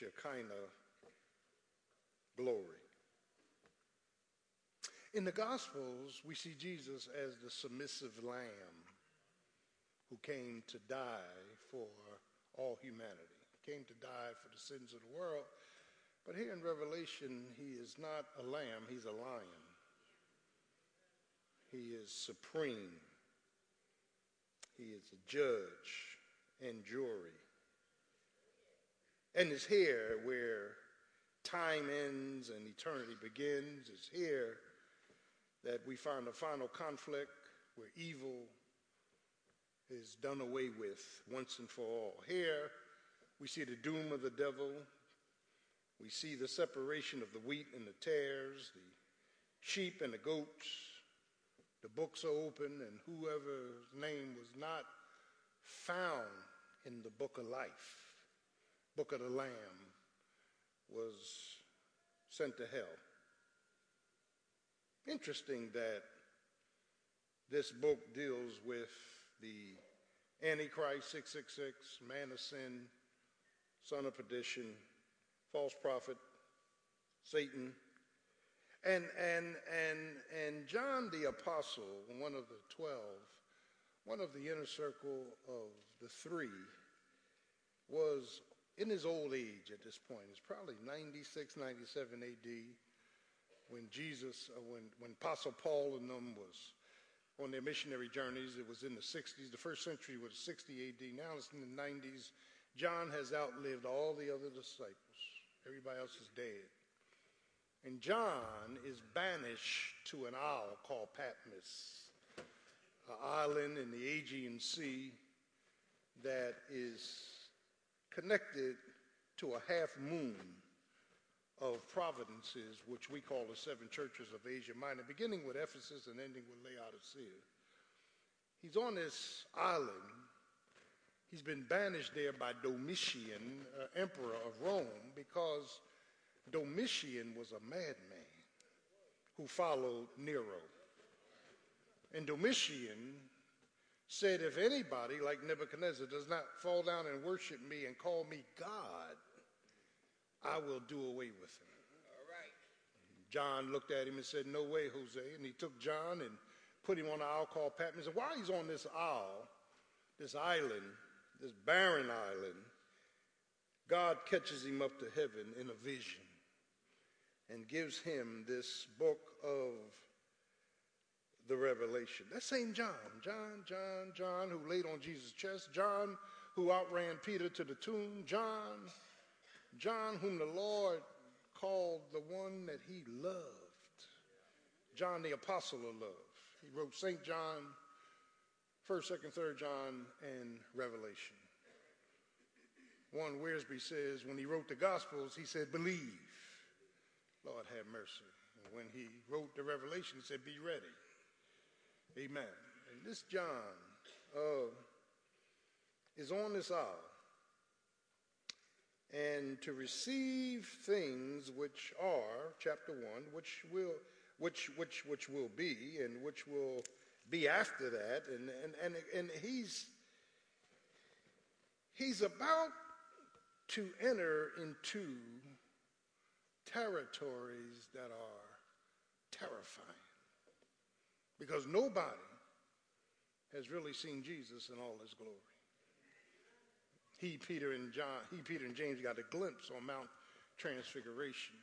Shekinah glory. In the Gospels, we see Jesus as the submissive lamb who came to die for all humanity, came to die for the sins of the world. But here in Revelation, he is not a lamb, he's a lion. He is supreme. He is a judge and jury. And it's here where time ends and eternity begins. It's here that we find the final conflict where evil is done away with once and for all. Here, we see the doom of the devil. We see the separation of the wheat and the tares, the sheep and the goats. The books are open, and whoever's name was not found in the book of life, book of the Lamb, was sent to hell. Interesting that this book deals with the Antichrist 666, man of sin, son of perdition, false prophet, Satan. And, and, and, and John the Apostle, one of the twelve, one of the inner circle of the three, was in his old age at this point. It's probably 96, 97 AD when Jesus, uh, when, when Apostle Paul and them was on their missionary journeys. It was in the 60s. The first century was 60 AD. Now it's in the 90s. John has outlived all the other disciples. Everybody else is dead. And John is banished to an isle called Patmos, an island in the Aegean Sea that is connected to a half moon of providences, which we call the seven churches of Asia Minor, beginning with Ephesus and ending with Laodicea. He's on this island. He's been banished there by Domitian, uh, emperor of Rome, because Domitian was a madman who followed Nero. And Domitian said, If anybody, like Nebuchadnezzar, does not fall down and worship me and call me God, I will do away with him. All right. John looked at him and said, No way, Jose. And he took John and put him on an isle called Patmos. And while he's on this isle, this island, this barren island, God catches him up to heaven in a vision and gives him this book of the revelation. That St. John. John, John, John, who laid on Jesus' chest. John, who outran Peter to the tomb. John, John, whom the Lord called the one that he loved. John, the apostle of love. He wrote St. John, 1st, 2nd, 3rd John, and Revelation. Warren Wiersbe says when he wrote the Gospels, he said, believe. Lord have mercy. And when he wrote the Revelation, he said, be ready. Amen. And this John uh, is on this isle. And to receive things which are, chapter 1, which will, which, which, which will be, and which will be after that. And, and, and, and he's, he's about to enter into territories that are terrifying. Because nobody has really seen Jesus in all his glory. He, Peter, and John, he, Peter, and James got a glimpse on Mount Transfiguration.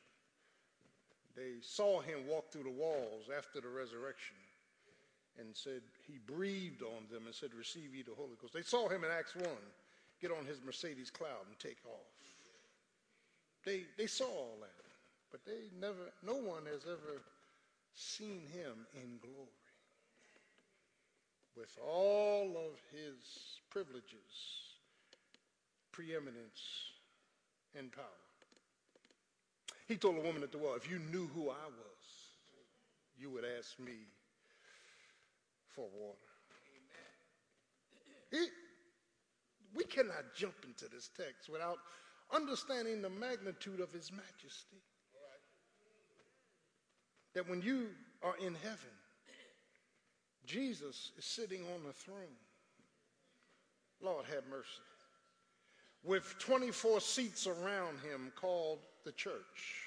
They saw him walk through the walls after the resurrection and said, he breathed on them and said, receive ye the Holy Ghost. They saw him in Acts 1 get on his Mercedes cloud and take off. They, they saw all that, but they never, no one has ever seen him in glory with all of his privileges, preeminence, and power. He told a woman at the well, if you knew who I was, you would ask me for water. We cannot jump into this text without understanding the magnitude of his majesty. That when you are in heaven, Jesus is sitting on the throne. Lord have mercy. with 24 seats around him called the church,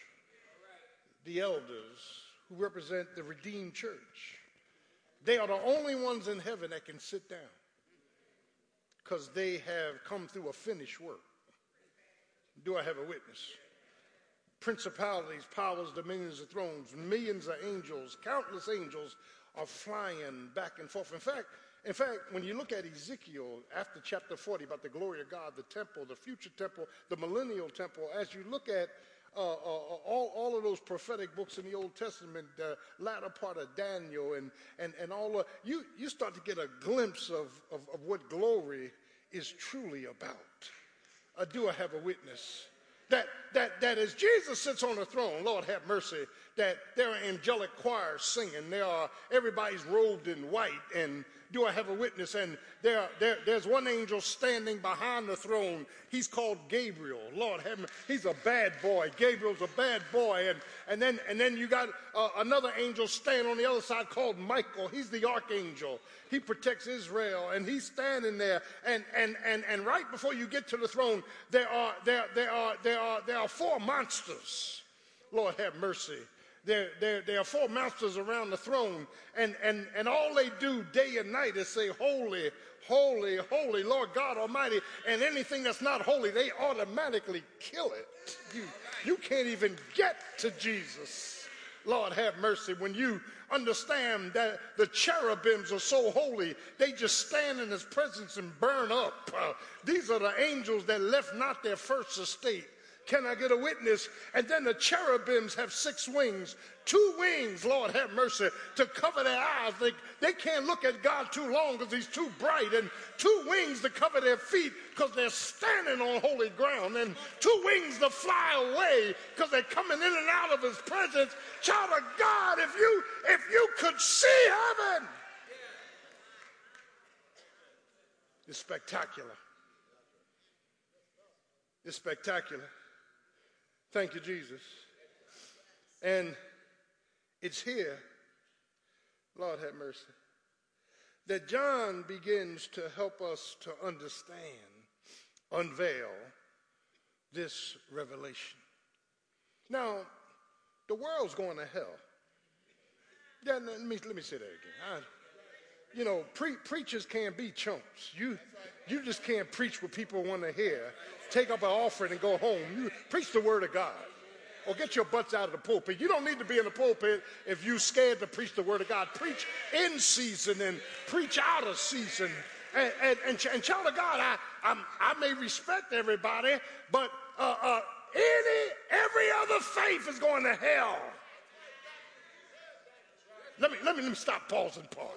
the elders who represent the redeemed church. They are the only ones in heaven that can sit down because they have come through a finished work. Do I have a witness? Principalities, powers, dominions, and thrones, millions of angels, countless angels are flying back and forth. In fact, in fact, when you look at Ezekiel after chapter 40 about the glory of God, the temple, the future temple, the millennial temple, as you look at uh, uh, uh all, all of those prophetic books in the Old Testament, the latter part of Daniel, and, and, and all of, you, you start to get a glimpse of, of, of what glory is truly about. Uh, do I have a witness? That, that, that as Jesus sits on the throne, Lord have mercy, that there are angelic choirs singing. There are, everybody's robed in white and do I have a witness? And there, there, there's one angel standing behind the throne. He's called Gabriel. Lord have mercy. He's a bad boy. Gabriel's a bad boy. And, and, then, and then you got uh, another angel standing on the other side called Michael. He's the archangel. He protects Israel. And he's standing there. And, and, and, and right before you get to the throne, there are, there, there, are, there, are, there are four monsters. Lord have mercy there, there, there are four masters around the throne, and, and, and all they do day and night is say, Holy, holy, holy, Lord God Almighty. And anything that's not holy, they automatically kill it. You, you can't even get to Jesus. Lord, have mercy. When you understand that the cherubims are so holy, they just stand in his presence and burn up. Uh, these are the angels that left not their first estate can I get a witness? And then the cherubims have six wings, two wings, Lord have mercy, to cover their eyes. They, they can't look at God too long because he's too bright, and two wings to cover their feet because they're standing on holy ground, and two wings to fly away because they're coming in and out of his presence. Child of God, if you if you could see heaven, it's spectacular. It's spectacular. Thank you, Jesus. And it's here, Lord have mercy, that John begins to help us to understand, unveil this revelation. Now, the world's going to hell. Yeah, let me, let me say that again. I, you know, pre- preachers can't be chumps. You, you just can't preach what people want to hear take up an offering and go home. You preach the word of God. Or get your butts out of the pulpit. You don't need to be in the pulpit if you're scared to preach the word of God. Preach in season and preach out of season. And, and, and, and child of God, I, I'm, i may respect everybody, but uh, uh, any, every other faith is going to hell. Let me, let me, let me stop pausing, Paul.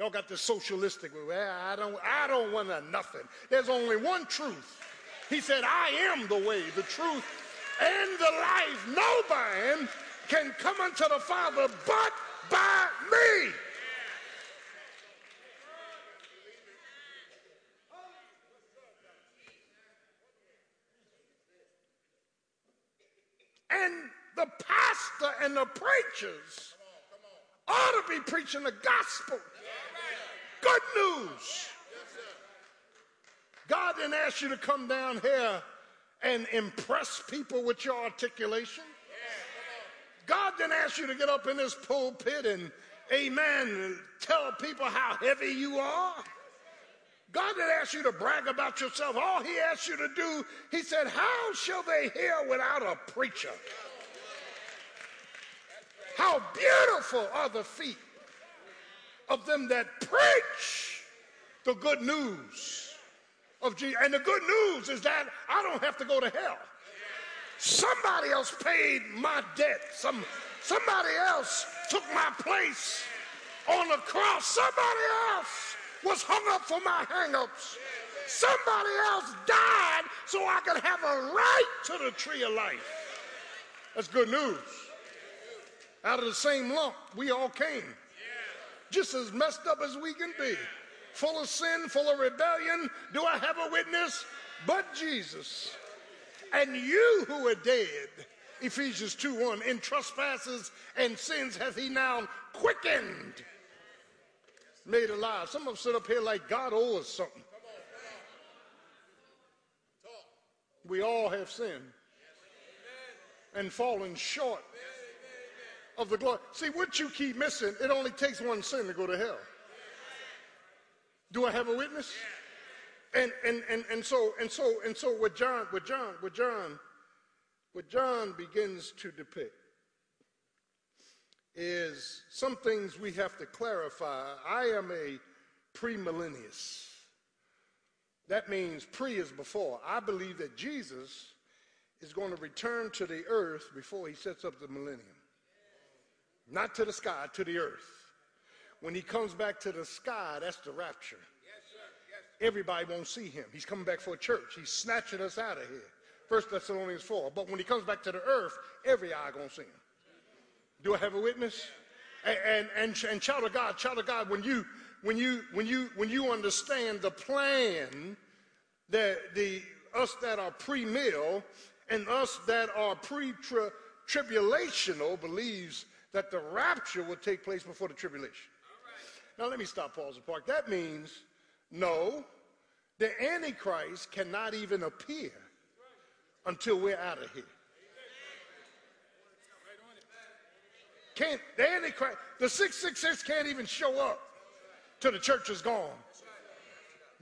Y'all got this socialistic, well, I don't, I don't want nothing. There's only one truth. He said, I am the way, the truth, and the life. No man can come unto the Father but by me. And the pastor and the preachers ought to be preaching the gospel. Good news. God didn't ask you to come down here and impress people with your articulation. God didn't ask you to get up in this pulpit and, amen, tell people how heavy you are. God didn't ask you to brag about yourself. All he asked you to do, he said, How shall they hear without a preacher? How beautiful are the feet of them that preach the good news of Jesus. And the good news is that I don't have to go to hell. Somebody else paid my debt. Some, somebody else took my place on the cross. Somebody else was hung up for my hangups. Somebody else died so I could have a right to the tree of life. That's good news. Out of the same lump, we all came just as messed up as we can be, full of sin, full of rebellion. Do I have a witness? But Jesus. And you who are dead, Ephesians 2 1, in trespasses and sins hath he now quickened, made alive. Some of us sit up here like God owes something. We all have sinned and fallen short of the glory. See, what you keep missing, it only takes one sin to go to hell. Do I have a witness? And and and and so and so and so what John what John what John what John begins to depict is some things we have to clarify. I am a premillennialist. That means pre is before. I believe that Jesus is going to return to the earth before he sets up the millennium. Not to the sky, to the earth. When he comes back to the sky, that's the rapture. Everybody won't see him. He's coming back for a church. He's snatching us out of here. First Thessalonians 4. But when he comes back to the earth, every eye gonna see him. Do I have a witness? And, and, and, and child of God, child of God, when you when you when you when you understand the plan that the us that are pre-mill and us that are pre-tribulational believes that the rapture will take place before the tribulation. Now let me stop, pause, and park. That means no, the Antichrist cannot even appear until we're out of here. Can't the Antichrist, the 666 can't even show up till the church is gone.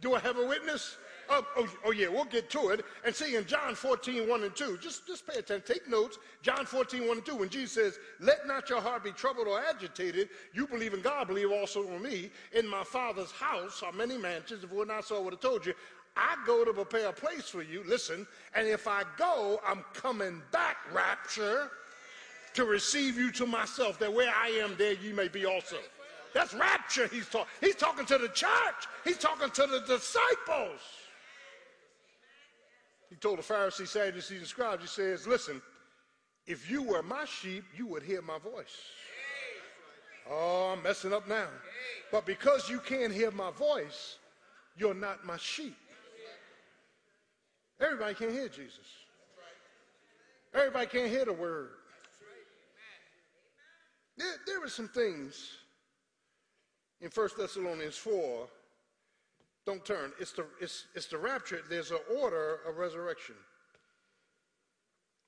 Do I have a witness? Oh, oh, oh, yeah, we'll get to it. And see in John 14, 1 and 2, just, just pay attention, take notes. John 14, 1 and 2, when Jesus says, Let not your heart be troubled or agitated. You believe in God, believe also in me. In my Father's house are many mansions. If it were not so, I would have told you. I go to prepare a place for you. Listen, and if I go, I'm coming back, rapture, to receive you to myself, that where I am, there you may be also. That's rapture he's talking. He's talking to the church. He's talking to the disciples. He told the Pharisees, Sadducees, and scribes, he says, listen, if you were my sheep, you would hear my voice. Oh, I'm messing up now. But because you can't hear my voice, you're not my sheep. Everybody can't hear Jesus. Everybody can't hear the word. There, there are some things in 1 Thessalonians 4 don't turn. It's the, it's, it's the rapture. There's an order of resurrection.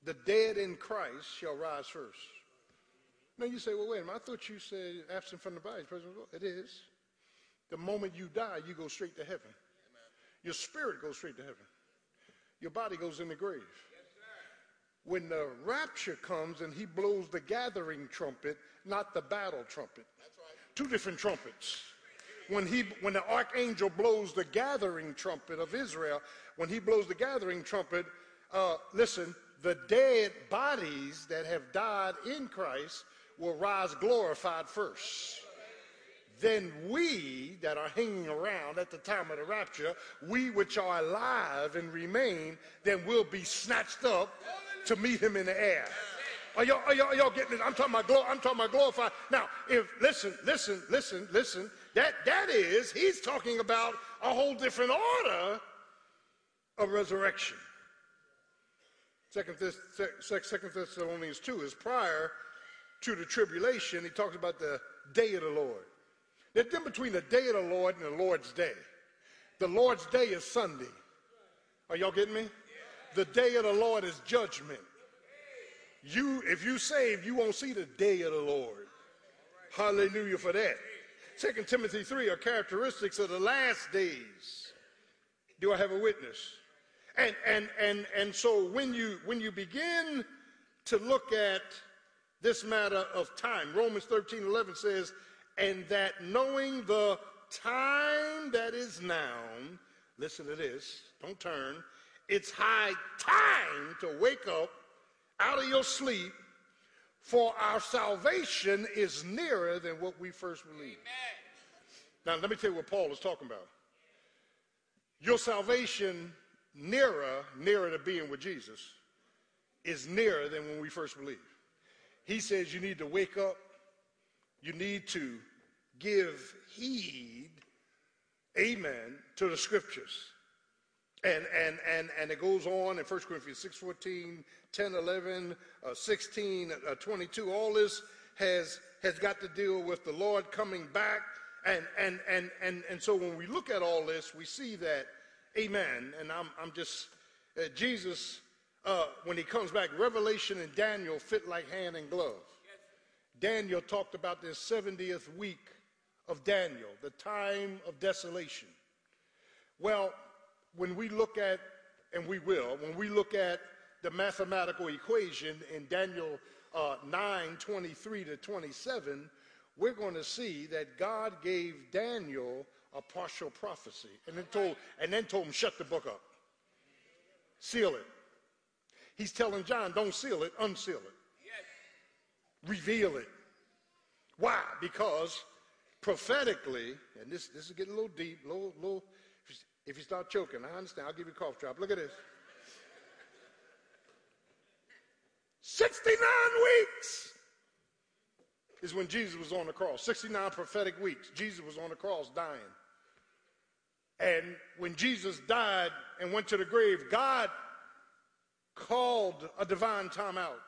The dead in Christ shall rise first. Now you say, well, wait a minute. I thought you said absent from the body. It is. The moment you die, you go straight to heaven. Your spirit goes straight to heaven. Your body goes in the grave. when the rapture comes and he blows the gathering trumpet, not the battle trumpet. Right. Two different trumpets when, he, when the archangel blows the gathering trumpet of Israel, when he blows the gathering trumpet, uh, listen, the dead bodies that have died in Christ will rise glorified first. Then we that are hanging around at the time of the rapture, we which are alive and remain, then will be snatched up to meet him in the air. Are y'all, are y'all, are y'all getting it? I'm talking about, I'm talking about glorified. Now, if, listen, listen, listen, listen. That, that is, he's talking about a whole different order of resurrection. Second, Second Thessalonians 2 is prior to the tribulation. He talks about the day of the Lord. There's difference between the day of the Lord and the Lord's day. The Lord's day is Sunday. Are y'all getting me? The day of the Lord is judgment. You, if you save, you won't see the day of the Lord. Hallelujah for that. Second Timothy 3 are characteristics of the last days. Do I have a witness? And and and and so when you when you begin to look at this matter of time, Romans 13, 11 says, and that knowing the time that is now, listen to this, don't turn, it's high time to wake up out of your sleep for our salvation is nearer than what we first believed. Now, let me tell you what Paul is talking about. Your salvation nearer, nearer to being with Jesus, is nearer than when we first believed. He says you need to wake up, you need to give heed, amen, to the scriptures. And, and, and, and it goes on in 1 Corinthians 6 14, 10, 11, uh, 16, uh, 22. All this has, has got to deal with the Lord coming back. And, and, and, and, and so when we look at all this, we see that, amen, and I'm, I'm just, Uh, Jesus, uh, when he comes back, Revelation and Daniel fit like hand and glove. Daniel talked about this 70th week of Daniel, the time of desolation. Well, when we look at, and we will, when we look at the mathematical equation in Daniel uh, 9 23 to 27, we're going to see that God gave Daniel a partial prophecy and then told, and then told him, shut the book up, seal it. He's telling John, don't seal it, unseal it, reveal it. Why? Because prophetically, and this, this is getting a little deep, a little, little, if you start choking, I understand, I'll give you a cough drop. Look at this. 69 weeks is when Jesus was on the cross. 69 prophetic weeks. Jesus was on the cross dying. And when Jesus died and went to the grave, God called a divine timeout.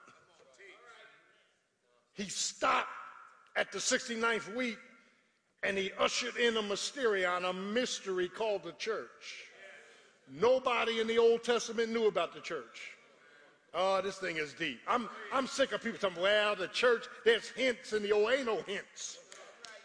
He stopped at the 69th week and he ushered in a mysterion, a mystery called the church. Nobody in the Old Testament knew about the church. Oh, this thing is deep. I'm, I'm sick of people talking, well, the church, there's hints in the old, ain't no hints.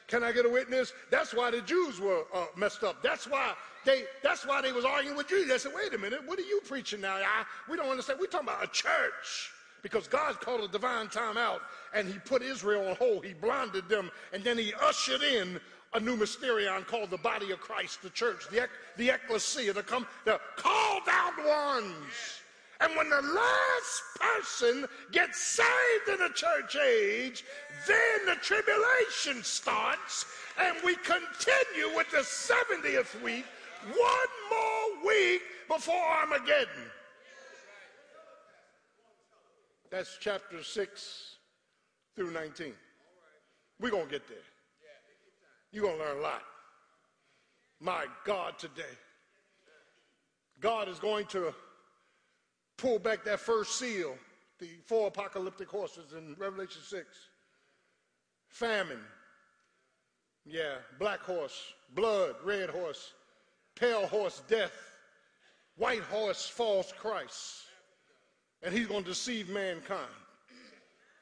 Can I get a witness? That's why the Jews were uh, messed up. That's why they, that's why they was arguing with Jesus. They said, wait a minute, what are you preaching now? I, we don't understand. We're talking about a church because God called a divine time out and he put Israel on hold. He blinded them and then he ushered in a new mysterion called the body of Christ, the church, the, the ecclesia, the, come, the called out ones. And when the last person gets saved in the church age, then the tribulation starts, and we continue with the 70th week, one more week before Armageddon. That's chapter 6 through 19. We're going to get there. You're going to learn a lot. My God, today. God is going to pull back that first seal, the four apocalyptic horses in Revelation 6. Famine. Yeah, black horse, blood, red horse, pale horse, death, white horse, false Christ. And he's going to deceive mankind.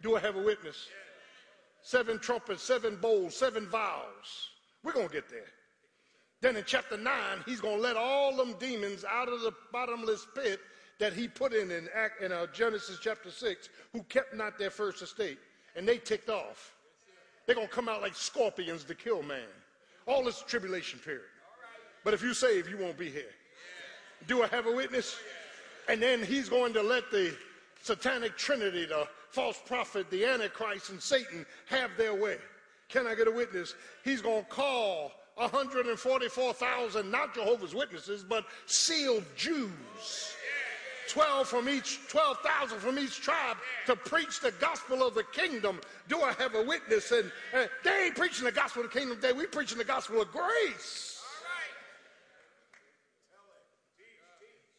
Do I have a witness? Seven trumpets, seven bowls, seven vials. We're going to get there. Then in chapter 9, he's going to let all them demons out of the bottomless pit that he put in in, in uh, Genesis chapter 6 who kept not their first estate. And they ticked off. They're going to come out like scorpions to kill man. All this tribulation period. But if you save, you won't be here. Do I have a witness? And then he's going to let the satanic trinity, the false prophet, the antichrist, and Satan have their way. Can I get a witness? He's going to call 144,000, not Jehovah's Witnesses, but sealed Jews 12 from each, 12,000 from each tribe to preach the gospel of the kingdom. Do I have a witness? And uh, they ain't preaching the gospel of the kingdom today. We preaching the gospel of grace.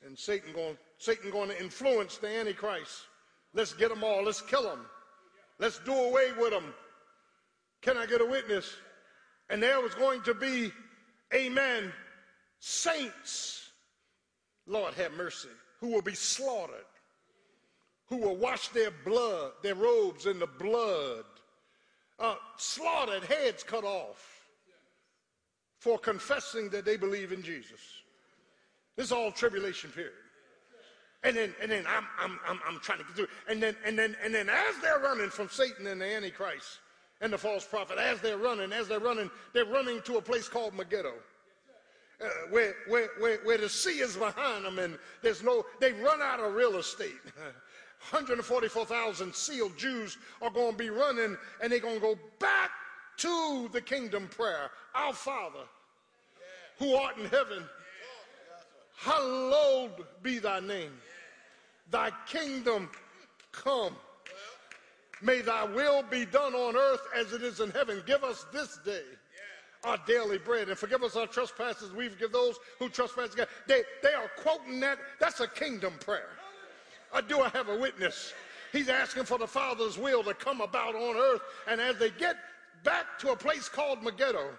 And Satan going, Satan going to influence the Antichrist. Let's get them all. Let's kill them. Let's do away with them. Can I get a witness? And there was going to be, amen, saints. Lord have mercy who will be slaughtered, who will wash their blood, their robes in the blood, uh, slaughtered, heads cut off for confessing that they believe in Jesus. This is all tribulation period. And then, and then I'm, I'm, I'm, I'm trying to get through. And then, and then, and then as they're running from Satan and the Antichrist and the false prophet, as they're running, as they're running, they're running to a place called Megiddo uh, where, where, where, where the sea is behind them and there's no, they run out of real estate. 144,000 sealed Jews are going to be running and they're going to go back to the kingdom prayer. Our Father, who art in heaven, hallowed be thy name. Thy kingdom come. May thy will be done on earth as it is in heaven. Give us this day our daily bread and forgive us our trespasses. We forgive those who trespass against. They, they are quoting that. That's a kingdom prayer. Or do I have a witness? He's asking for the Father's will to come about on earth. And as they get back to a place called Megiddo,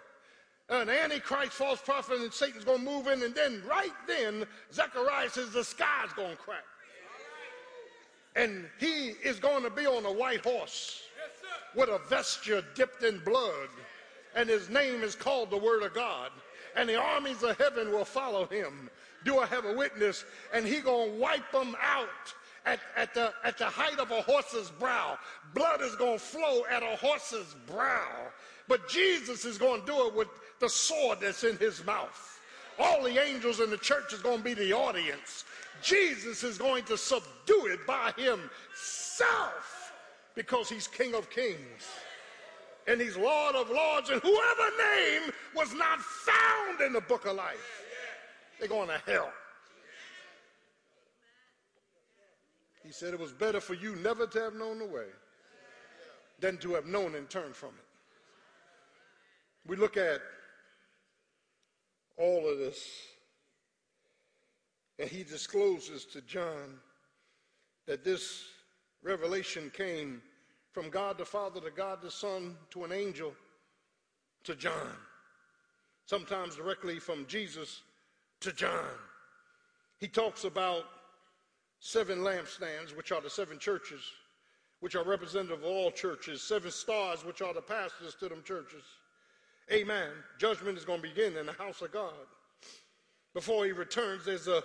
an antichrist, false prophet, and Satan's going to move in. And then, right then, Zechariah says the sky's going to crack. And he is going to be on a white horse with a vesture dipped in blood. And his name is called the Word of God. And the armies of heaven will follow him. Do I have a witness? And he going to wipe them out at, at, the, at the height of a horse's brow. Blood is going to flow at a horse's brow. But Jesus is going to do it with the sword that's in his mouth. All the angels in the church is going to be the audience. Jesus is going to subdue it by himself because he's King of Kings and he's Lord of Lords, and whoever name was not found in the book of life, they're going to hell. He said it was better for you never to have known the way than to have known and turned from it. We look at all of this, and he discloses to John that this revelation came from God the Father to God the Son to an angel to John, sometimes directly from Jesus to John. He talks about seven lampstands, which are the seven churches, which are representative of all churches, seven stars, which are the pastors to them churches. Amen. Judgment is going to begin in the house of God. Before he returns, there's a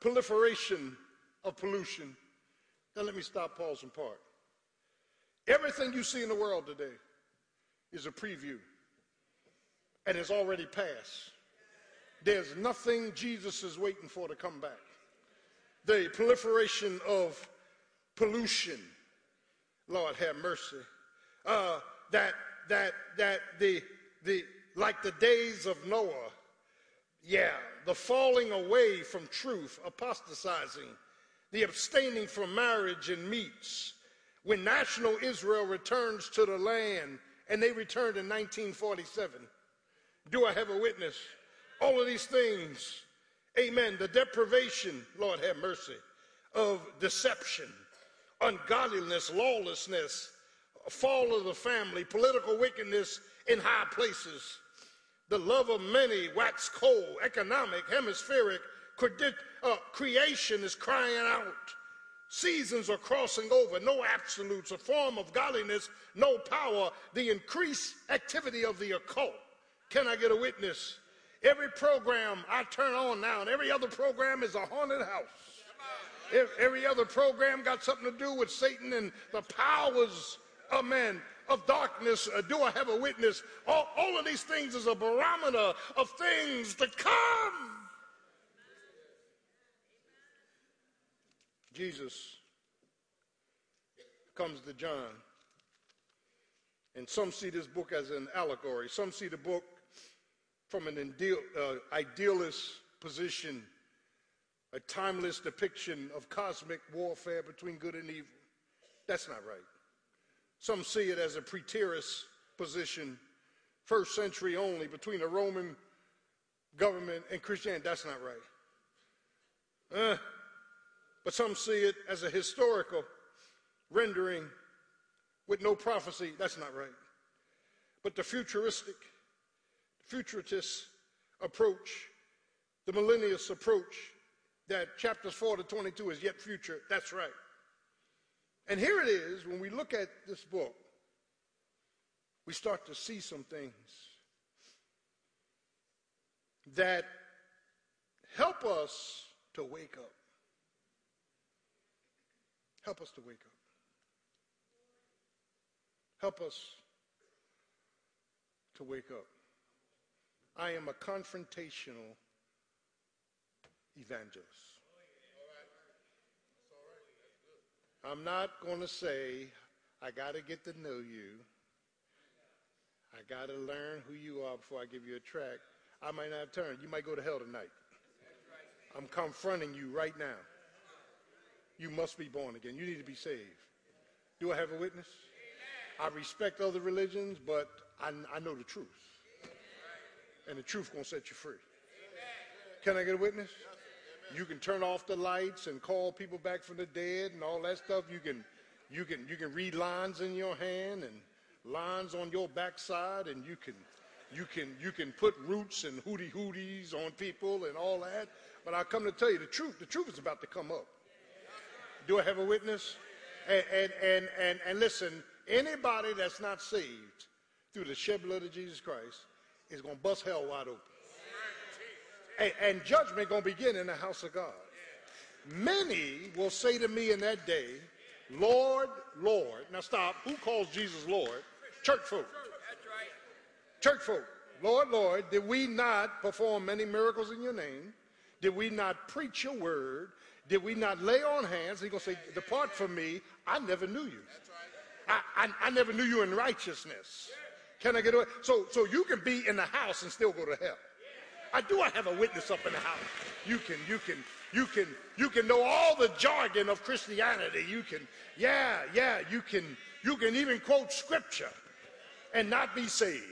proliferation of pollution. Now, let me stop, pause, and part. Everything you see in the world today is a preview and has already passed. There's nothing Jesus is waiting for to come back the proliferation of pollution. Lord have mercy. Uh, that that that the the like the days of Noah. Yeah, the falling away from truth, apostatizing, the abstaining from marriage and meats. When national Israel returns to the land, and they returned in 1947. Do I have a witness? All of these things Amen. The deprivation, Lord have mercy, of deception, ungodliness, lawlessness, fall of the family, political wickedness in high places, the love of many wax cold, economic, hemispheric, uh, creation is crying out. Seasons are crossing over, no absolutes, a form of godliness, no power, the increased activity of the occult. Can I get a witness? Every program I turn on now, and every other program is a haunted house. Every other program got something to do with Satan and the powers of men of darkness. Uh, do I have a witness? All, all of these things is a barometer of things to come. Jesus comes to John. And some see this book as an allegory. Some see the book from an uh, idealist position, a timeless depiction of cosmic warfare between good and evil. That's not right. Some see it as a preterist position, first century only, between the Roman government and Christianity. That's not right. Uh, but some see it as a historical rendering with no prophecy. That's not right. But the futuristic, futurist approach, the millennialist approach, that chapters 4 to 22 is yet future. That's right. And here it is, when we look at this book, we start to see some things that help us to wake up. Help us to wake up. Help us to wake up. I am a confrontational evangelist. I'm not going to say, I got to get to know you. I got to learn who you are before I give you a track. I might not turn. You might go to hell tonight. I'm confronting you right now. You must be born again. You need to be saved. Do I have a witness? I respect other religions, but I, I know the truth and the truth gonna set you free. Can I get a witness? You can turn off the lights and call people back from the dead and all that stuff. You can, you can, you can read lines in your hand and lines on your backside, and you can, You can, you can put roots and hooty hooties on people and all that. But I come to tell you the truth. The truth is about to come up. Do I have a witness? And, and, and, and, and listen, anybody that's not saved through the shed blood of Jesus Christ is going to bust hell wide open. And, judgment going to begin in the house of God. Many will say to me in that day, Lord, Lord. Now stop. Who calls Jesus Lord? Church folk. Church folk. Lord, Lord, did we not perform many miracles in your name? Did we not preach your word? Did we not lay on hands? He's going to say, Depart from me. I never knew you. I, I, I, never knew you in righteousness. Can I get away? So, so you can be in the house and still go to hell. I do I have a witness up in the house. You can, you can, you can, you can know all the jargon of Christianity. You can, yeah, yeah, you can, you can even quote scripture and not be saved.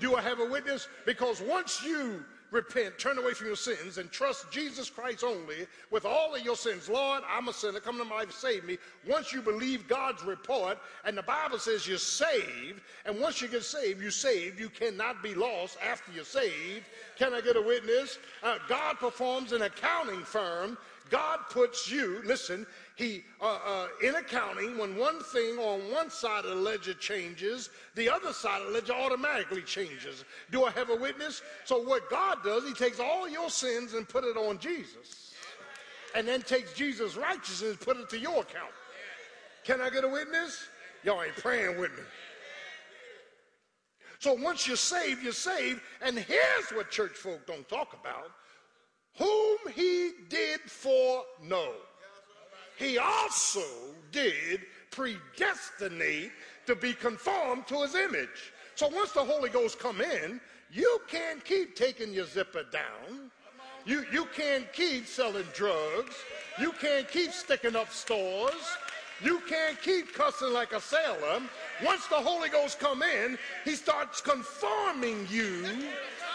Do I have a witness? Because once you repent, turn away from your sins, and trust Jesus Christ only with all of your sins. Lord, I'm a sinner. Come to my life, save me. Once you believe God's report, and the Bible says you're saved, and once you get saved, you're saved. You cannot be lost after you're saved. Can I get a witness? Uh, God performs an accounting firm God puts you, listen, he, uh, uh, in accounting, when one thing on one side of the ledger changes, the other side of the ledger automatically changes. Do I have a witness? So what God does, he takes all your sins and put it on Jesus. And then takes Jesus' righteousness and put it to your account. Can I get a witness? Y'all ain't praying with me. So once you're saved, you're saved. And here's what church folk don't talk about whom he did foreknow, he also did predestinate to be conformed to his image. So once the Holy Ghost come in, you can't keep taking your zipper down. You, you can't keep selling drugs. You can't keep sticking up stores. You can't keep cussing like a sailor. Once the Holy Ghost come in, he starts conforming you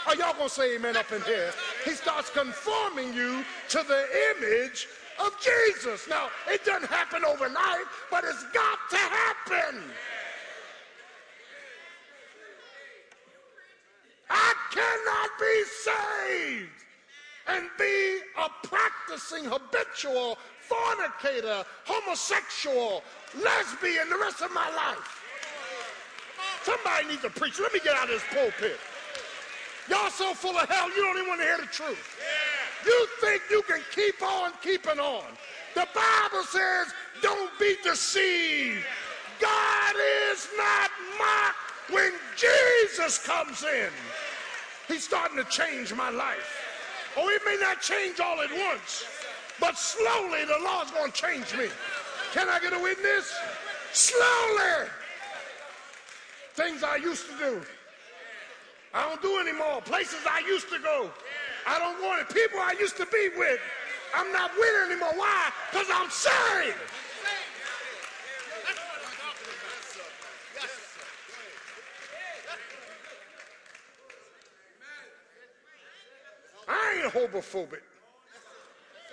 are y'all gonna say amen up in here? He starts conforming you to the image of Jesus. Now, it doesn't happen overnight, but it's got to happen. I cannot be saved and be a practicing habitual fornicator, homosexual, lesbian the rest of my life. Somebody needs to preach. Let me get out of this pulpit. Y'all so full of hell, you don't even want to hear the truth. You think you can keep on keeping on. The Bible says, don't be deceived. God is not mocked when Jesus comes in. He's starting to change my life. Oh, it may not change all at once, but slowly the Lord's going to change me. Can I get a witness? Slowly. Things I used to do. I don't do anymore. Places I used to go, I don't want it. People I used to be with, I'm not with anymore. Why? Because I'm saved. I ain't homophobic.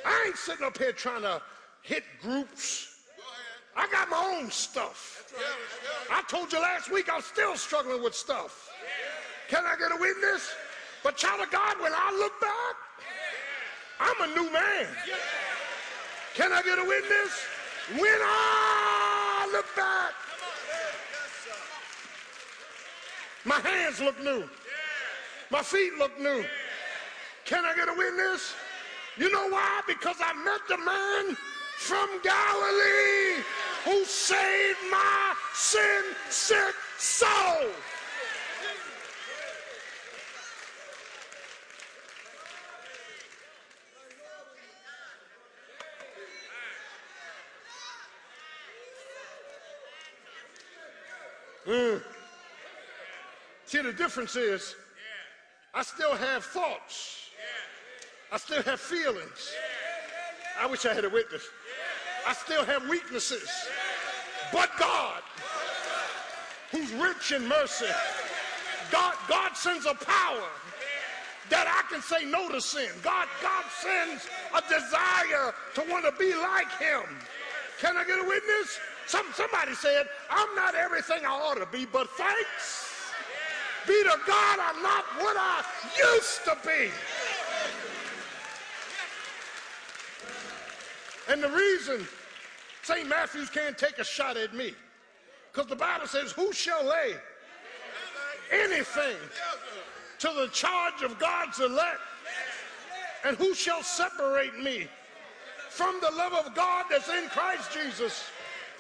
I ain't sitting up here trying to hit groups. I got my own stuff. I told you last week I'm still struggling with stuff. Can I get a witness? But child of God, when I look back, I'm a new man. Can I get a witness? When I look back, my hands look new. My feet look new. Can I get a witness? You know why? Because I met the man from Galilee who saved my sin sick soul. Mm. See, the difference is I still have thoughts. I still have feelings. I wish I had a witness. I still have weaknesses. But God, who's rich in mercy, God, God sends a power that I can say no to sin. God, God sends a desire to want to be like him. Can I get a witness? Some, somebody said, I'm not everything I ought to be, but thanks be to God, I'm not what I used to be. And the reason St. Matthews can't take a shot at me, because the Bible says, Who shall lay anything to the charge of God's elect? And who shall separate me from the love of God that's in Christ Jesus?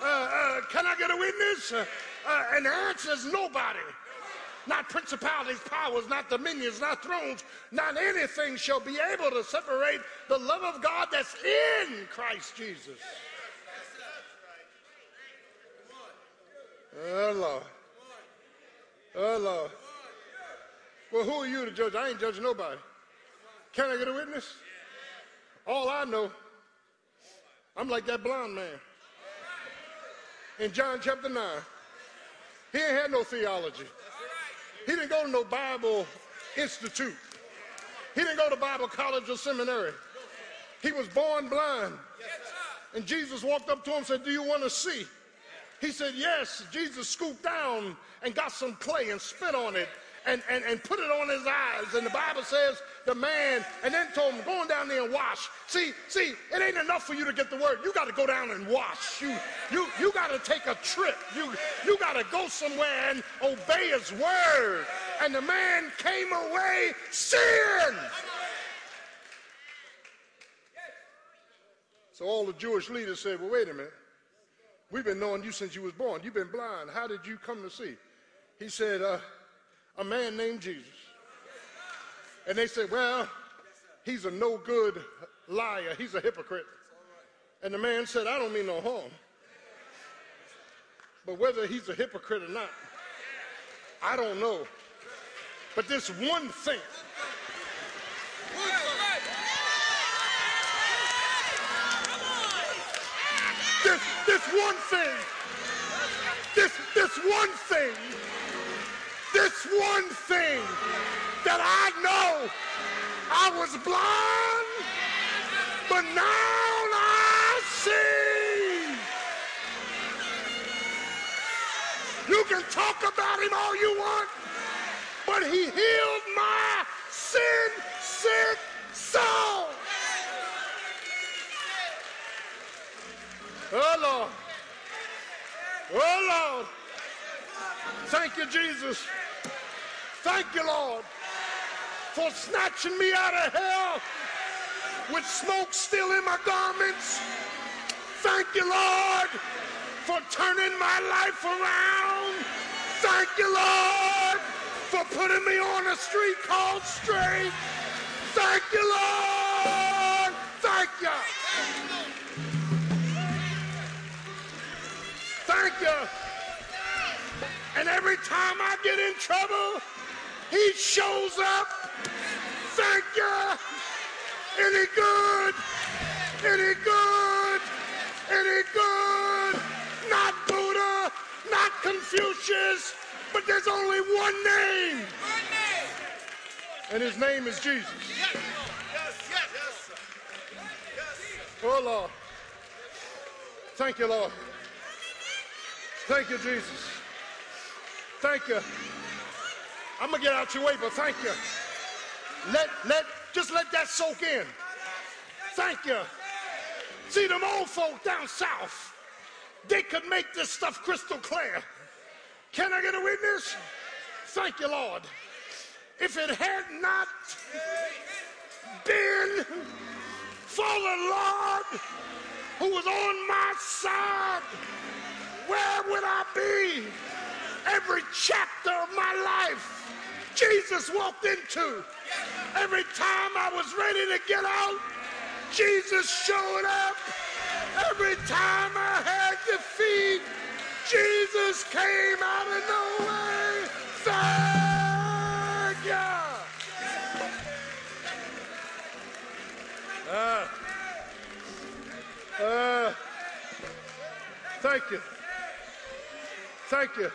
Uh, uh, can I get a witness? Uh, and the answer is nobody. Not principalities, powers, not dominions, not thrones, not anything shall be able to separate the love of God that's in Christ Jesus. Oh, Lord. Oh, Lord. Well, who are you to judge? I ain't judging nobody. Can I get a witness? All I know, I'm like that blind man. In John chapter 9, he ain't had no theology. He didn't go to no Bible institute. He didn't go to Bible college or seminary. He was born blind. And Jesus walked up to him and said, Do you want to see? He said, Yes. Jesus scooped down and got some clay and spit on it and, and, and put it on his eyes. And the Bible says the man, and then told him, going down there and wash. See, see, it ain't enough for you to get the word. You got to go down and wash. You, you, you got to take a trip. You, you got to go somewhere and obey his word. And the man came away seeing. So all the Jewish leaders said, well, wait a minute. We've been knowing you since you was born. You've been blind. How did you come to see? He said, uh, a man named Jesus. And they said, well, he's a no good liar. He's a hypocrite. And the man said, I don't mean no harm. But whether he's a hypocrite or not, I don't know. But this one thing. This, this one thing. This, this one thing this one thing that I know I was blind, but now I see. You can talk about him all you want, but he healed my sin sick soul. Oh, Lord. Oh, Lord. Thank you, Jesus. Thank you, Lord, for snatching me out of hell with smoke still in my garments. Thank you, Lord, for turning my life around. Thank you, Lord, for putting me on a street called straight. Thank you, Lord. Thank you. Thank you. And every time I get in trouble, he shows up. Thank you. Any good? Any good? Any good? Not Buddha, not Confucius, but there's only one name. One name. And his name is Jesus. Yes. Yes. Yes. Oh, Lord. Thank you, Lord. Thank you, Jesus. Thank you. I'm gonna get out your way, but thank you. Let let just let that soak in. Thank you. See them old folk down south, they could make this stuff crystal clear. Can I get a witness? Thank you, Lord. If it had not been for the Lord who was on my side, where would I be? Every chapter of my life, Jesus walked into. Every time I was ready to get out, Jesus showed up. Every time I had defeat, Jesus came out of way. Thank you. Uh, uh, thank you. Thank you.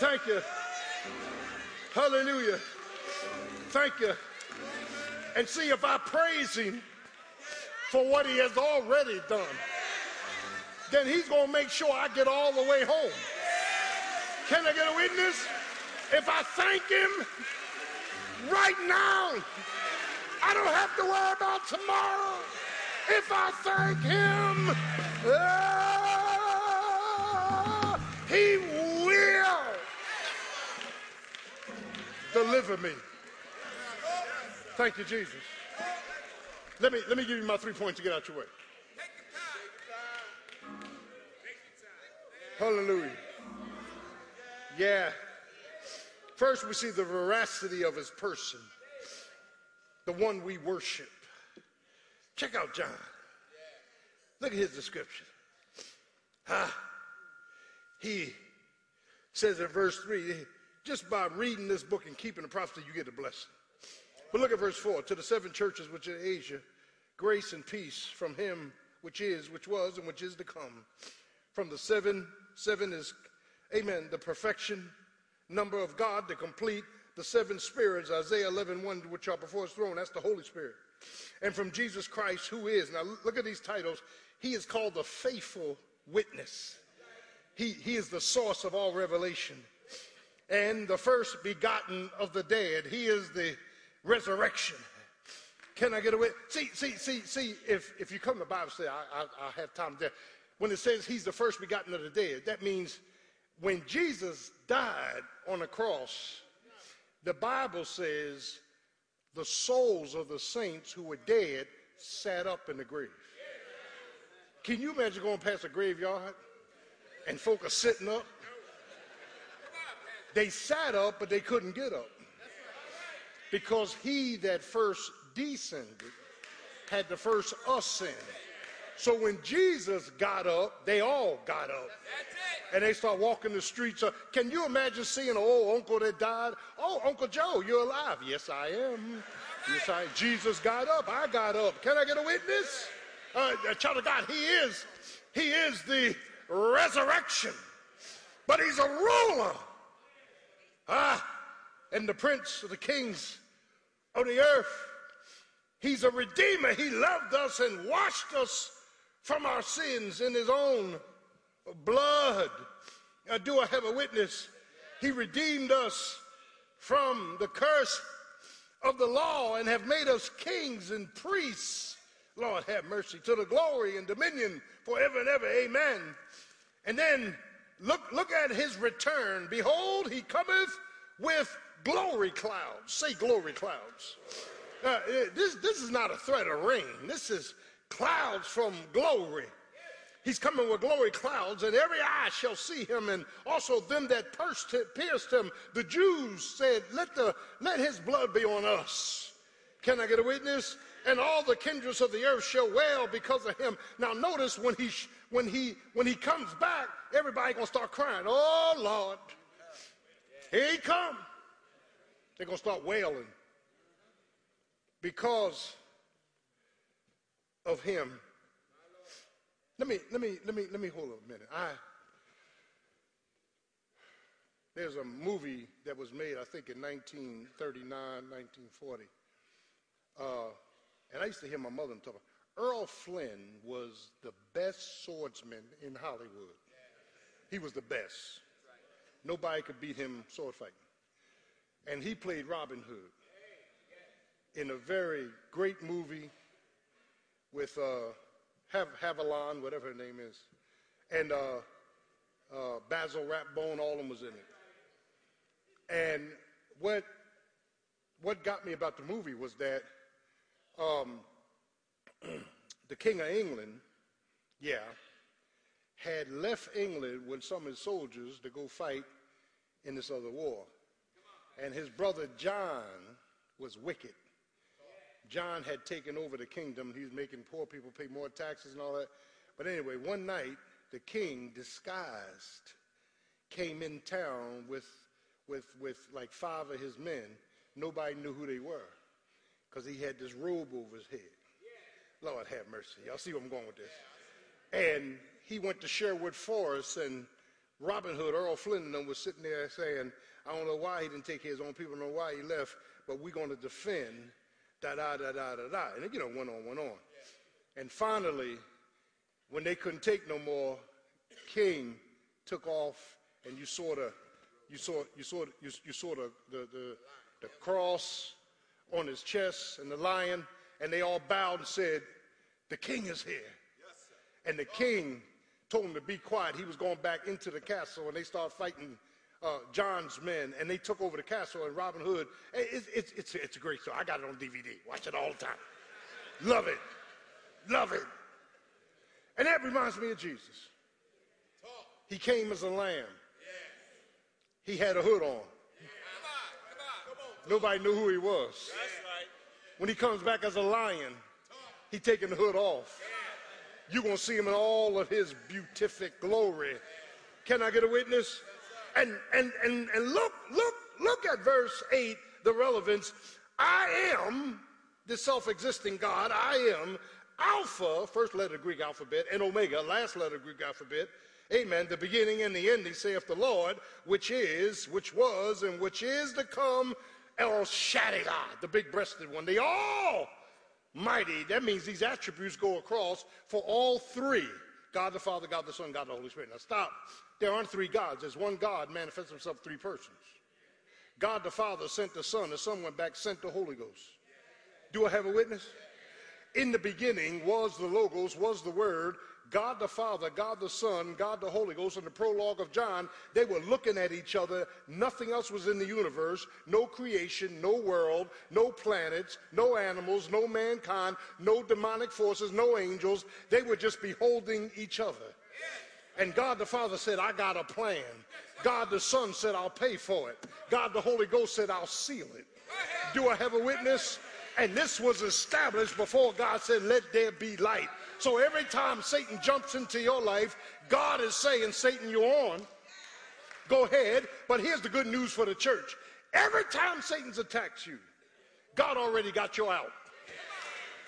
Thank you. Hallelujah. Thank you. And see if I praise him for what he has already done, then he's going to make sure I get all the way home. Can I get a witness? If I thank him right now, I don't have to worry about tomorrow. If I thank him, deliver me. Thank you, Jesus. Let me, let me give you my three points to get out your way. Hallelujah. Yeah. First, we see the veracity of his person, the one we worship. Check out John. Look at his description. Ah, he says in verse 3 just by reading this book and keeping the prophecy, you get a blessing. But look at verse 4 to the seven churches which are in Asia, grace and peace from him which is, which was, and which is to come. From the seven, seven is, amen, the perfection number of God the complete the seven spirits, Isaiah 11, 1, which are before his throne. That's the Holy Spirit. And from Jesus Christ, who is, now look at these titles. He is called the faithful witness. He, he is the source of all revelation and the first begotten of the dead. He is the resurrection. Can I get away? See, see, see, see, if, if you come to the Bible, say, I, I, I have time there. When it says he's the first begotten of the dead, that means when Jesus died on the cross, the Bible says the souls of the saints who were dead sat up in the grave. Can you imagine going past a graveyard and folk are sitting up? They sat up, but they couldn't get up. Because he that first descended had the first ascend. So when Jesus got up, they all got up. And they start walking the streets. Uh, can you imagine seeing an old uncle that died? Oh, Uncle Joe, you're alive. Yes, I am. Yes, I am. Jesus got up. I got up. Can I get a witness? Uh, child of God, he is. He is the resurrection. But he's a ruler. Ah, and the prince of the kings of the earth. He's a redeemer. He loved us and washed us from our sins in his own blood. Uh, do I have a witness? He redeemed us from the curse of the law and have made us kings and priests. Lord, have mercy to the glory and dominion forever and ever. Amen. And then look, look at his return. Behold, he cometh with glory clouds. Say glory clouds. Uh, this, this is not a threat of rain. This is clouds from glory. He's coming with glory clouds, and every eye shall see him, and also them that pierced him. The Jews said, let, the, let his blood be on us. Can I get a witness? And all the kindreds of the earth shall wail because of him. Now notice when he, when he, when he comes back, everybody gonna start crying, oh Lord, here he come. They're gonna start wailing because of him. Let me let me let me let me hold a minute. I there's a movie that was made, I think, in 1939, 1940. Uh, and I used to hear my mother talk. Errol Flynn was the best swordsman in Hollywood. He was the best. Nobody could beat him sword fighting. And he played Robin Hood in a very great movie with uh, Hav- Havilland, whatever her name is, and uh, uh, Basil Rathbone, all of them was in it. And what what got me about the movie was that um, the King of England, yeah, had left England with some of his soldiers to go fight in this other war. And his brother John was wicked. John had taken over the kingdom. He was making poor people pay more taxes and all that. But anyway, one night, the king, disguised, came in town with, with, with like five of his men. Nobody knew who they were because he had this robe over his head. Lord have mercy. Y'all see where I'm going with this? And he went to Sherwood Forest, and Robin Hood, Errol Flynn, and them was sitting there saying, I don't know why he didn't take his own people, I don't know why he left, but we're going to defend, da da da da da da. And, you know, went on, went on. And finally, when they couldn't take no more, King took off, and you saw the, you saw, you saw, you, you saw the, the, the, the cross on his chest and the lion, and they all bowed and said, The king is here. and the king told him to be quiet. He was going back into the castle, and they started fighting uh, John's men, and they took over the castle. And Robin Hood, it's, it's, it's, it's a great story. I got it on DVD. Watch it all the time. Love it. Love it. And that reminds me of Jesus. He came as a lamb. He had a hood on. Nobody knew who he was. When he comes back as a lion, he taking the hood off. You're going to see him in all of his beatific glory. Can I get a witness? And, and, and, and look, look, look at verse 8, the relevance. I am the self-existing God. I am Alpha, first letter of Greek alphabet, and Omega, last letter of Greek alphabet. Amen. The beginning and the ending, saith the Lord, which is, which was, and which is to come, El Shaddai, the big breasted one, the Almighty. That means these attributes go across for all three God the Father, God the Son, God the Holy Spirit. Now stop. There aren't three gods. There's one God manifests himself three persons. God the Father sent the Son. The Son went back, sent the Holy Ghost. Do I have a witness? In the beginning was the Logos, was the Word, God the Father, God the Son, God the Holy Ghost, in the prologue of John, they were looking at each other. Nothing else was in the universe. No creation, no world, no planets, no animals, no mankind, no demonic forces, no angels. They were just beholding each other. And God the Father said, I got a plan. God the Son said, I'll pay for it. God the Holy Ghost said, I'll seal it. Do I have a witness? And this was established before God said, Let there be light. So every time Satan jumps into your life, God is saying, Satan, you're on. Go ahead. But here's the good news for the church. Every time Satan's attacks you, God already got you out.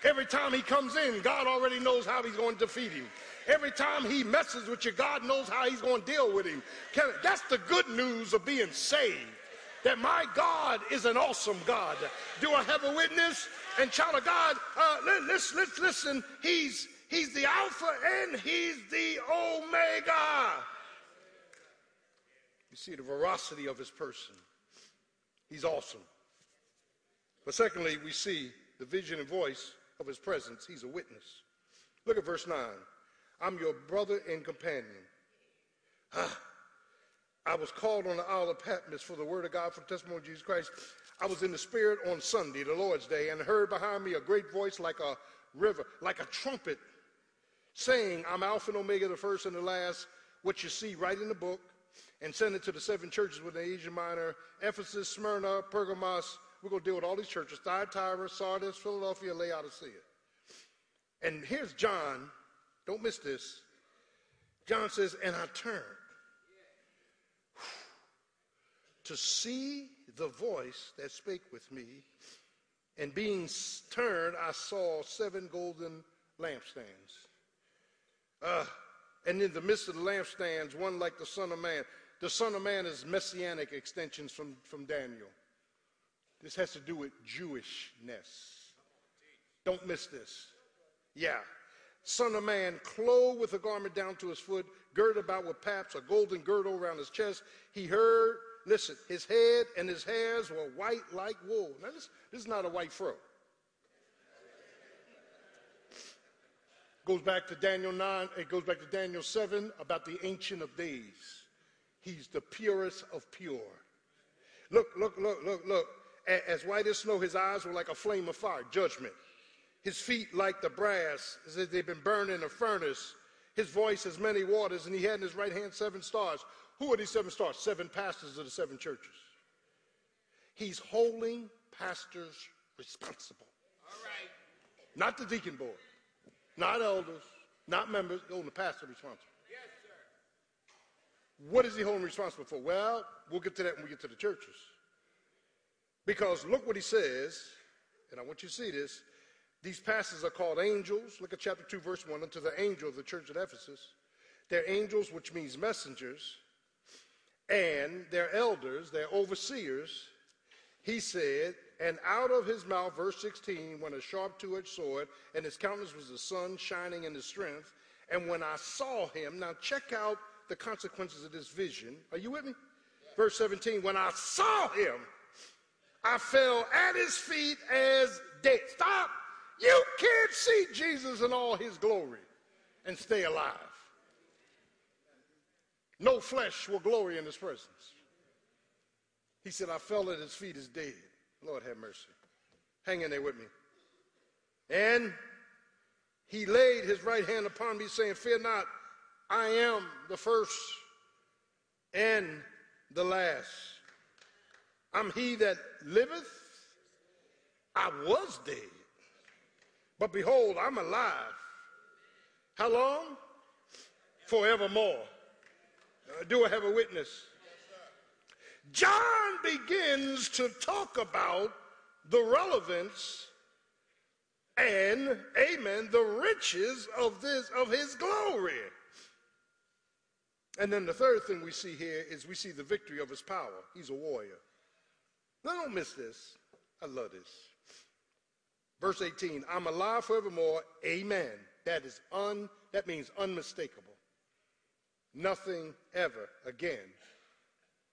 Every time he comes in, God already knows how he's going to defeat him. Every time he messes with you, God knows how he's going to deal with him. That's the good news of being saved. That my God is an awesome God. Do I have a witness? And child of God, uh, let's, let's listen. He's He's the Alpha and He's the Omega. You see the veracity of His person. He's awesome. But secondly, we see the vision and voice of His presence. He's a witness. Look at verse 9. I'm your brother and companion. Ah, I was called on the Isle of Patmos for the word of God for the testimony of Jesus Christ. I was in the Spirit on Sunday, the Lord's Day, and heard behind me a great voice like a river, like a trumpet saying, I'm Alpha and Omega, the first and the last, what you see right in the book, and send it to the seven churches within Asia Minor, Ephesus, Smyrna, Pergamos. We're going to deal with all these churches, Thyatira, Sardis, Philadelphia, Laodicea. And here's John. Don't miss this. John says, and I turned to see the voice that spake with me. And being turned, I saw seven golden lampstands. Uh, and in the midst of the lampstands, one like the Son of Man. The Son of Man is messianic extensions from, from Daniel. This has to do with Jewishness. Don't miss this. Yeah. Son of Man, clothed with a garment down to his foot, girded about with paps, a golden girdle around his chest. He heard, listen, his head and his hairs were white like wool. Now, this, this is not a white fro. Goes back to Daniel 9, it goes back to Daniel 7 about the Ancient of Days. He's the purest of pure. Look, look, look, look, look. As white as snow, his eyes were like a flame of fire, judgment. His feet like the brass, as if they've been burned in a furnace. His voice as many waters, and he had in his right hand seven stars. Who are these seven stars? Seven pastors of the seven churches. He's holding pastors responsible. All right. Not the deacon board not elders, not members, holding the pastor responsible. Yes, sir. What is he holding responsible for? Well, we'll get to that when we get to the churches. Because look what he says, and I want you to see this. These pastors are called angels. Look at chapter 2, verse 1. Unto the angel of the church at Ephesus. They're angels, which means messengers. And they're elders, they're overseers. He said, and out of his mouth, verse 16, went a sharp two edged sword, and his countenance was the sun shining in his strength. And when I saw him, now check out the consequences of this vision. Are you with me? Verse 17, when I saw him, I fell at his feet as dead. Stop. You can't see Jesus in all his glory and stay alive. No flesh will glory in his presence. He said, I fell at his feet as dead. Lord have mercy. Hang in there with me. And he laid his right hand upon me, saying, Fear not, I am the first and the last. I'm he that liveth. I was dead. But behold, I'm alive. How long? Forevermore. Uh, do I have a witness? John begins to talk about the relevance and, amen, the riches of this of his glory. And then the third thing we see here is we see the victory of his power. He's a warrior. Now don't miss this. I love this. Verse 18, I'm alive forevermore. Amen. That is un that means unmistakable. Nothing ever again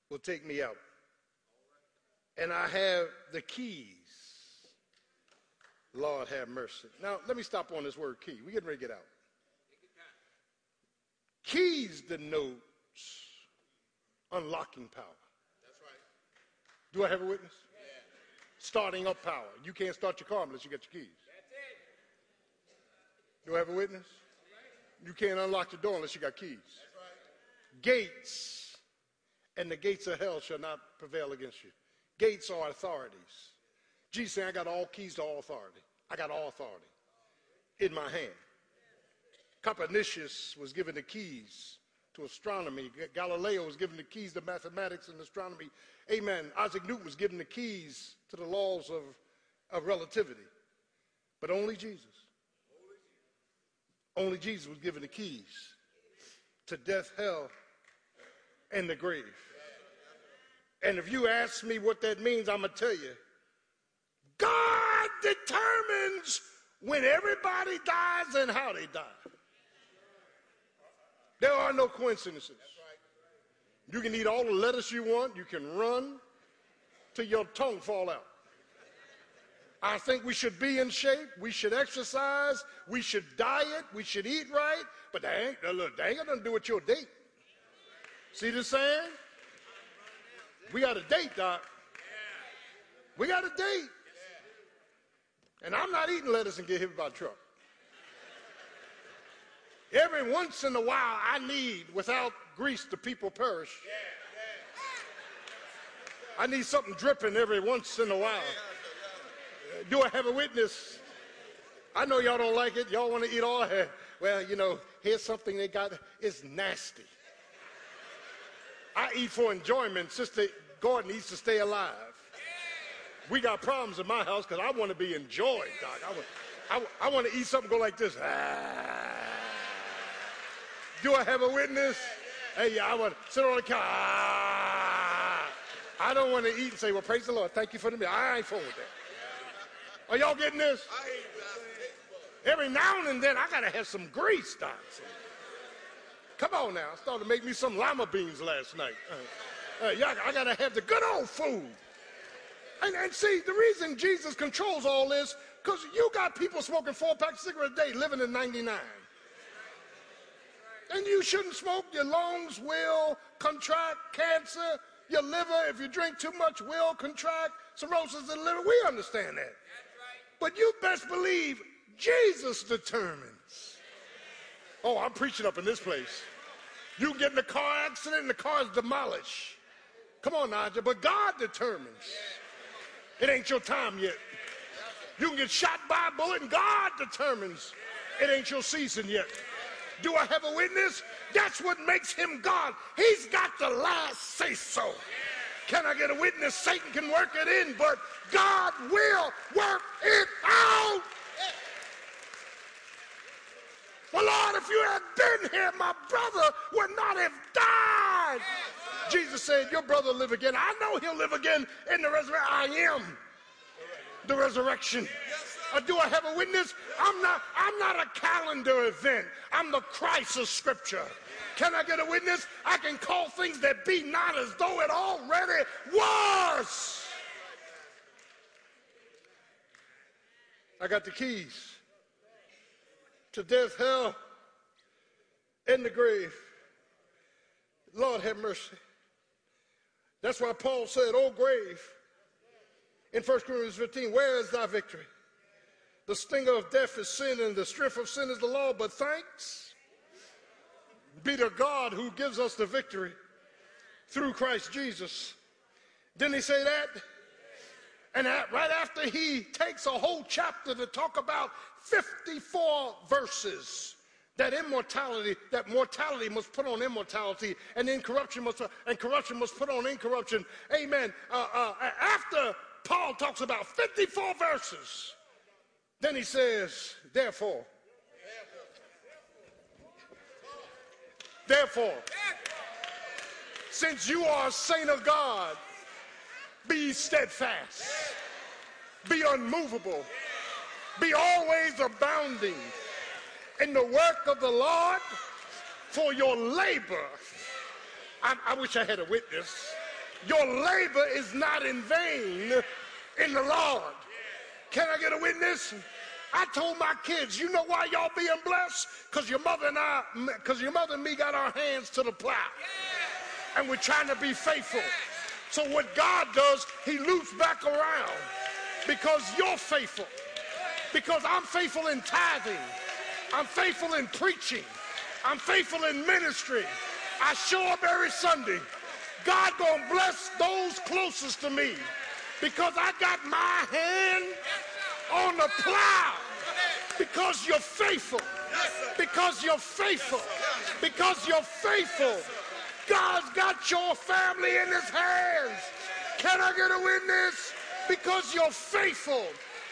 will take me out. And I have the keys. Lord have mercy. Now, let me stop on this word key. We're getting ready to get out. Keys denotes unlocking power. That's right. Do I have a witness? Yeah. Starting up power. You can't start your car unless you get your keys. That's it. Do I have a witness? You can't unlock the door unless you got keys. Right. Gates and the gates of hell shall not prevail against you. Gates are authorities. Jesus said, I got all keys to all authority. I got all authority in my hand. Copernicus was given the keys to astronomy. Galileo was given the keys to mathematics and astronomy. Amen. Isaac Newton was given the keys to the laws of, of relativity. But only Jesus. Only Jesus was given the keys to death, hell, and the grave. And if you ask me what that means, I'm going to tell you God determines when everybody dies and how they die. There are no coincidences. You can eat all the lettuce you want. You can run till your tongue fall out. I think we should be in shape. We should exercise. We should diet. We should eat right. But that ain't, look, that ain't to do with your date. See the saying? We got a date, Doc. We got a date. And I'm not eating lettuce and get hit by a truck. Every once in a while, I need, without grease, the people perish. I need something dripping every once in a while. Do I have a witness? I know y'all don't like it. Y'all want to eat all. Well, you know, here's something they got. It's nasty. I eat for enjoyment. Sister Gordon needs to stay alive. We got problems in my house because I want to be enjoyed, Doc. I want, I, I want to eat something go like this. Ah. Do I have a witness? Hey, yeah, I want to sit on the couch. Ah. I don't want to eat and say, well, praise the Lord. Thank you for the meal. I ain't full with that. Are y'all getting this? Every now and then, I got to have some grease, Doc. Come on now. I started to make me some lima beans last night. Uh, uh, yeah, I got to have the good old food. And, and see, the reason Jesus controls all this, because you got people smoking four packs of cigarettes a day living in 99. And you shouldn't smoke. Your lungs will contract cancer. Your liver, if you drink too much, will contract cirrhosis of the liver. We understand that. Right. But you best believe Jesus determines. Oh, I'm preaching up in this place. You get in a car accident and the car is demolished. Come on, Nigel. But God determines. It ain't your time yet. You can get shot by a bullet and God determines it ain't your season yet. Do I have a witness? That's what makes him God. He's got the last say so. Can I get a witness? Satan can work it in, but God will work it out. Well, Lord, if you had been here, my brother would not have died. Jesus said, Your brother live again. I know he'll live again in the resurrection. I am the resurrection. Uh, do I have a witness? I'm not, I'm not a calendar event. I'm the Christ of Scripture. Can I get a witness? I can call things that be not as though it already was. I got the keys to death, hell, and the grave. Lord have mercy. That's why Paul said, Oh, grave, in 1 Corinthians 15, where is thy victory? The stinger of death is sin, and the strength of sin is the law. But thanks be to God who gives us the victory through Christ Jesus. Didn't he say that? And right after he takes a whole chapter to talk about 54 verses that immortality, that mortality must put on immortality, and incorruption must, and corruption must put on incorruption. Amen. Uh, uh, after Paul talks about 54 verses, then he says, therefore, therefore, since you are a saint of God, be steadfast, be unmovable, be always abounding in the work of the Lord, for your labor. I, I wish I had a witness. Your labor is not in vain in the Lord. Can I get a witness? I told my kids, you know why y'all being blessed? Because your mother and I, because your mother and me got our hands to the plow. And we're trying to be faithful. So what God does, he loops back around because you're faithful. Because I'm faithful in tithing. I'm faithful in preaching. I'm faithful in ministry. I show up every Sunday. God gonna bless those closest to me because I got my hand on the plow because you're faithful. Because you're faithful. Because you're faithful. God's got your family in his hands. Can I get a witness? Because you're faithful.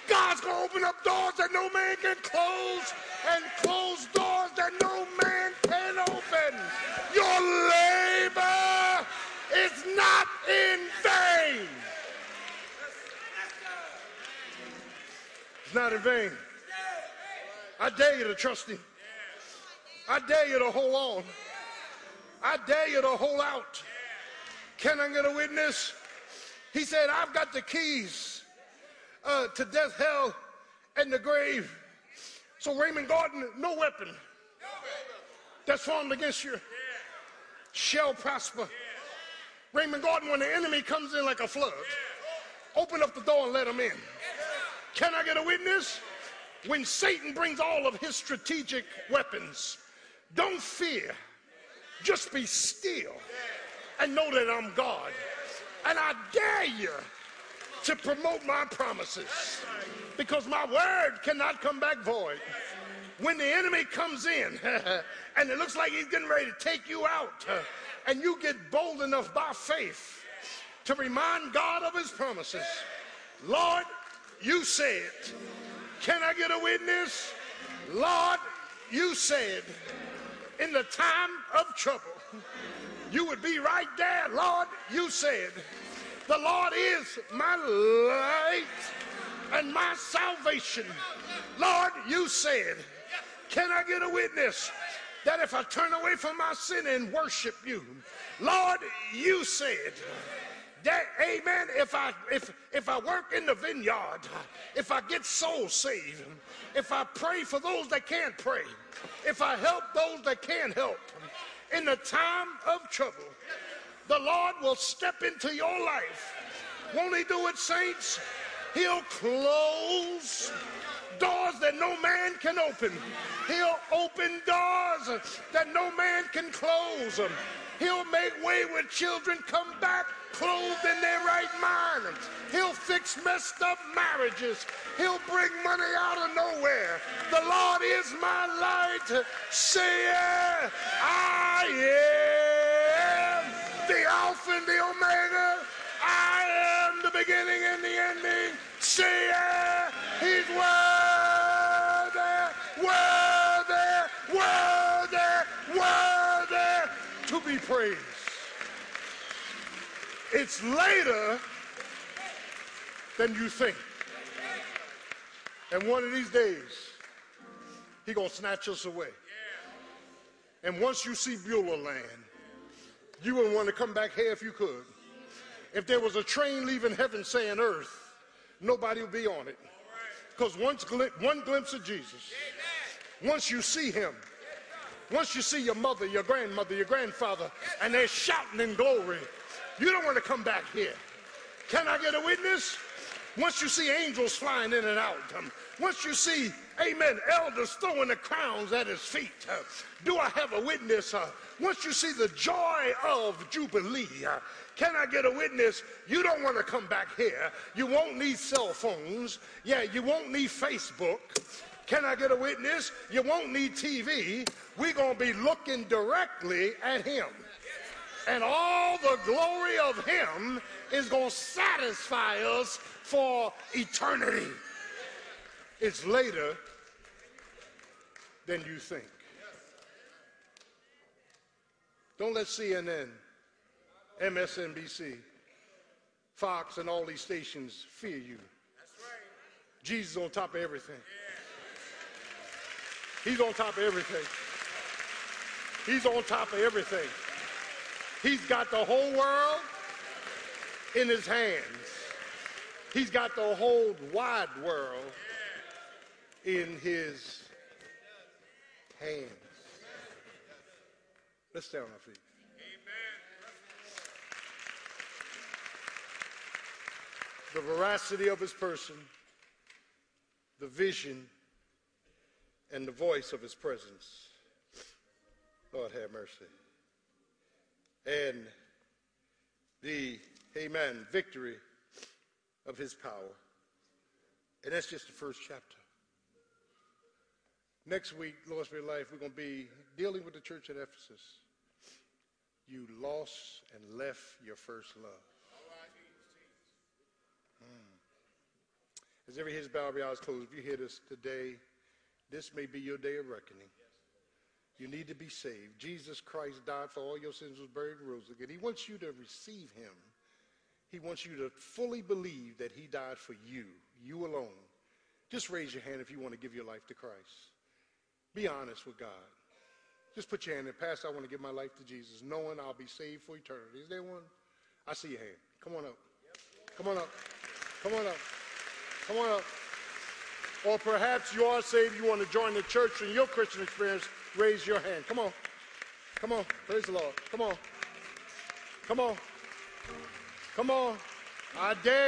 God's going to open up doors that no man can close and close doors that no man can open. Your labor is not in vain. It's not in vain. I dare you to trust him. I dare you to hold on. I dare you to hold out. Can I get a witness? He said, I've got the keys uh, to death, hell, and the grave. So, Raymond Gordon, no weapon that's formed against you shall prosper. Raymond Gordon, when the enemy comes in like a flood, open up the door and let him in. Can I get a witness? When Satan brings all of his strategic weapons, don't fear. Just be still and know that I'm God. And I dare you to promote my promises because my word cannot come back void. When the enemy comes in and it looks like he's getting ready to take you out, and you get bold enough by faith to remind God of his promises, Lord, you said. Can I get a witness? Lord, you said in the time of trouble, you would be right there. Lord, you said, the Lord is my light and my salvation. Lord, you said, can I get a witness that if I turn away from my sin and worship you, Lord, you said, that, amen, if I if if I work in the vineyard, if I get souls saved, if I pray for those that can't pray, if I help those that can't help, in the time of trouble, the Lord will step into your life. Won't he do it, saints? He'll close doors that no man can open. He'll open doors that no man can close. He'll make way where children come back clothed in their right mind. He'll fix messed up marriages. He'll bring money out of nowhere. The Lord is my light. Say, I am the Alpha and the praised. It's later than you think. And one of these days, he to snatch us away. And once you see Beulah land, you wouldn't want to come back here if you could. If there was a train leaving heaven saying earth, nobody would be on it. Because once one glimpse of Jesus, once you see him, once you see your mother, your grandmother, your grandfather, and they're shouting in glory, you don't want to come back here. Can I get a witness? Once you see angels flying in and out, um, once you see, amen, elders throwing the crowns at his feet, uh, do I have a witness? Uh, once you see the joy of Jubilee, uh, can I get a witness? You don't want to come back here. You won't need cell phones. Yeah, you won't need Facebook. Can I get a witness? You won't need TV. We're going to be looking directly at him. And all the glory of him is going to satisfy us for eternity. It's later than you think. Don't let CNN, MSNBC, Fox, and all these stations fear you. Jesus on top of everything. He's on top of everything. He's on top of everything. He's got the whole world in his hands. He's got the whole wide world in his hands. Let's stand on our feet. The veracity of his person, the vision, and the voice of his presence. Lord have mercy. And the, amen, victory of his power. And that's just the first chapter. Next week, Lord Spirit Life, we're going to be dealing with the church at Ephesus. You lost and left your first love. Hmm. As every head bowed, every eyes closed, if you hear this today, this may be your day of reckoning. You need to be saved. Jesus Christ died for all your sins, was buried, and rose again. He wants you to receive him. He wants you to fully believe that he died for you, you alone. Just raise your hand if you want to give your life to Christ. Be honest with God. Just put your hand in. Pastor, I want to give my life to Jesus, knowing I'll be saved for eternity. Is there one? I see your hand. Come on up. Come on up. Come on up. Come on up. Or perhaps you are saved, you want to join the church in your Christian experience, raise your hand. Come on. Come on. Praise the Lord. Come on. Come on. Come on. I dare you.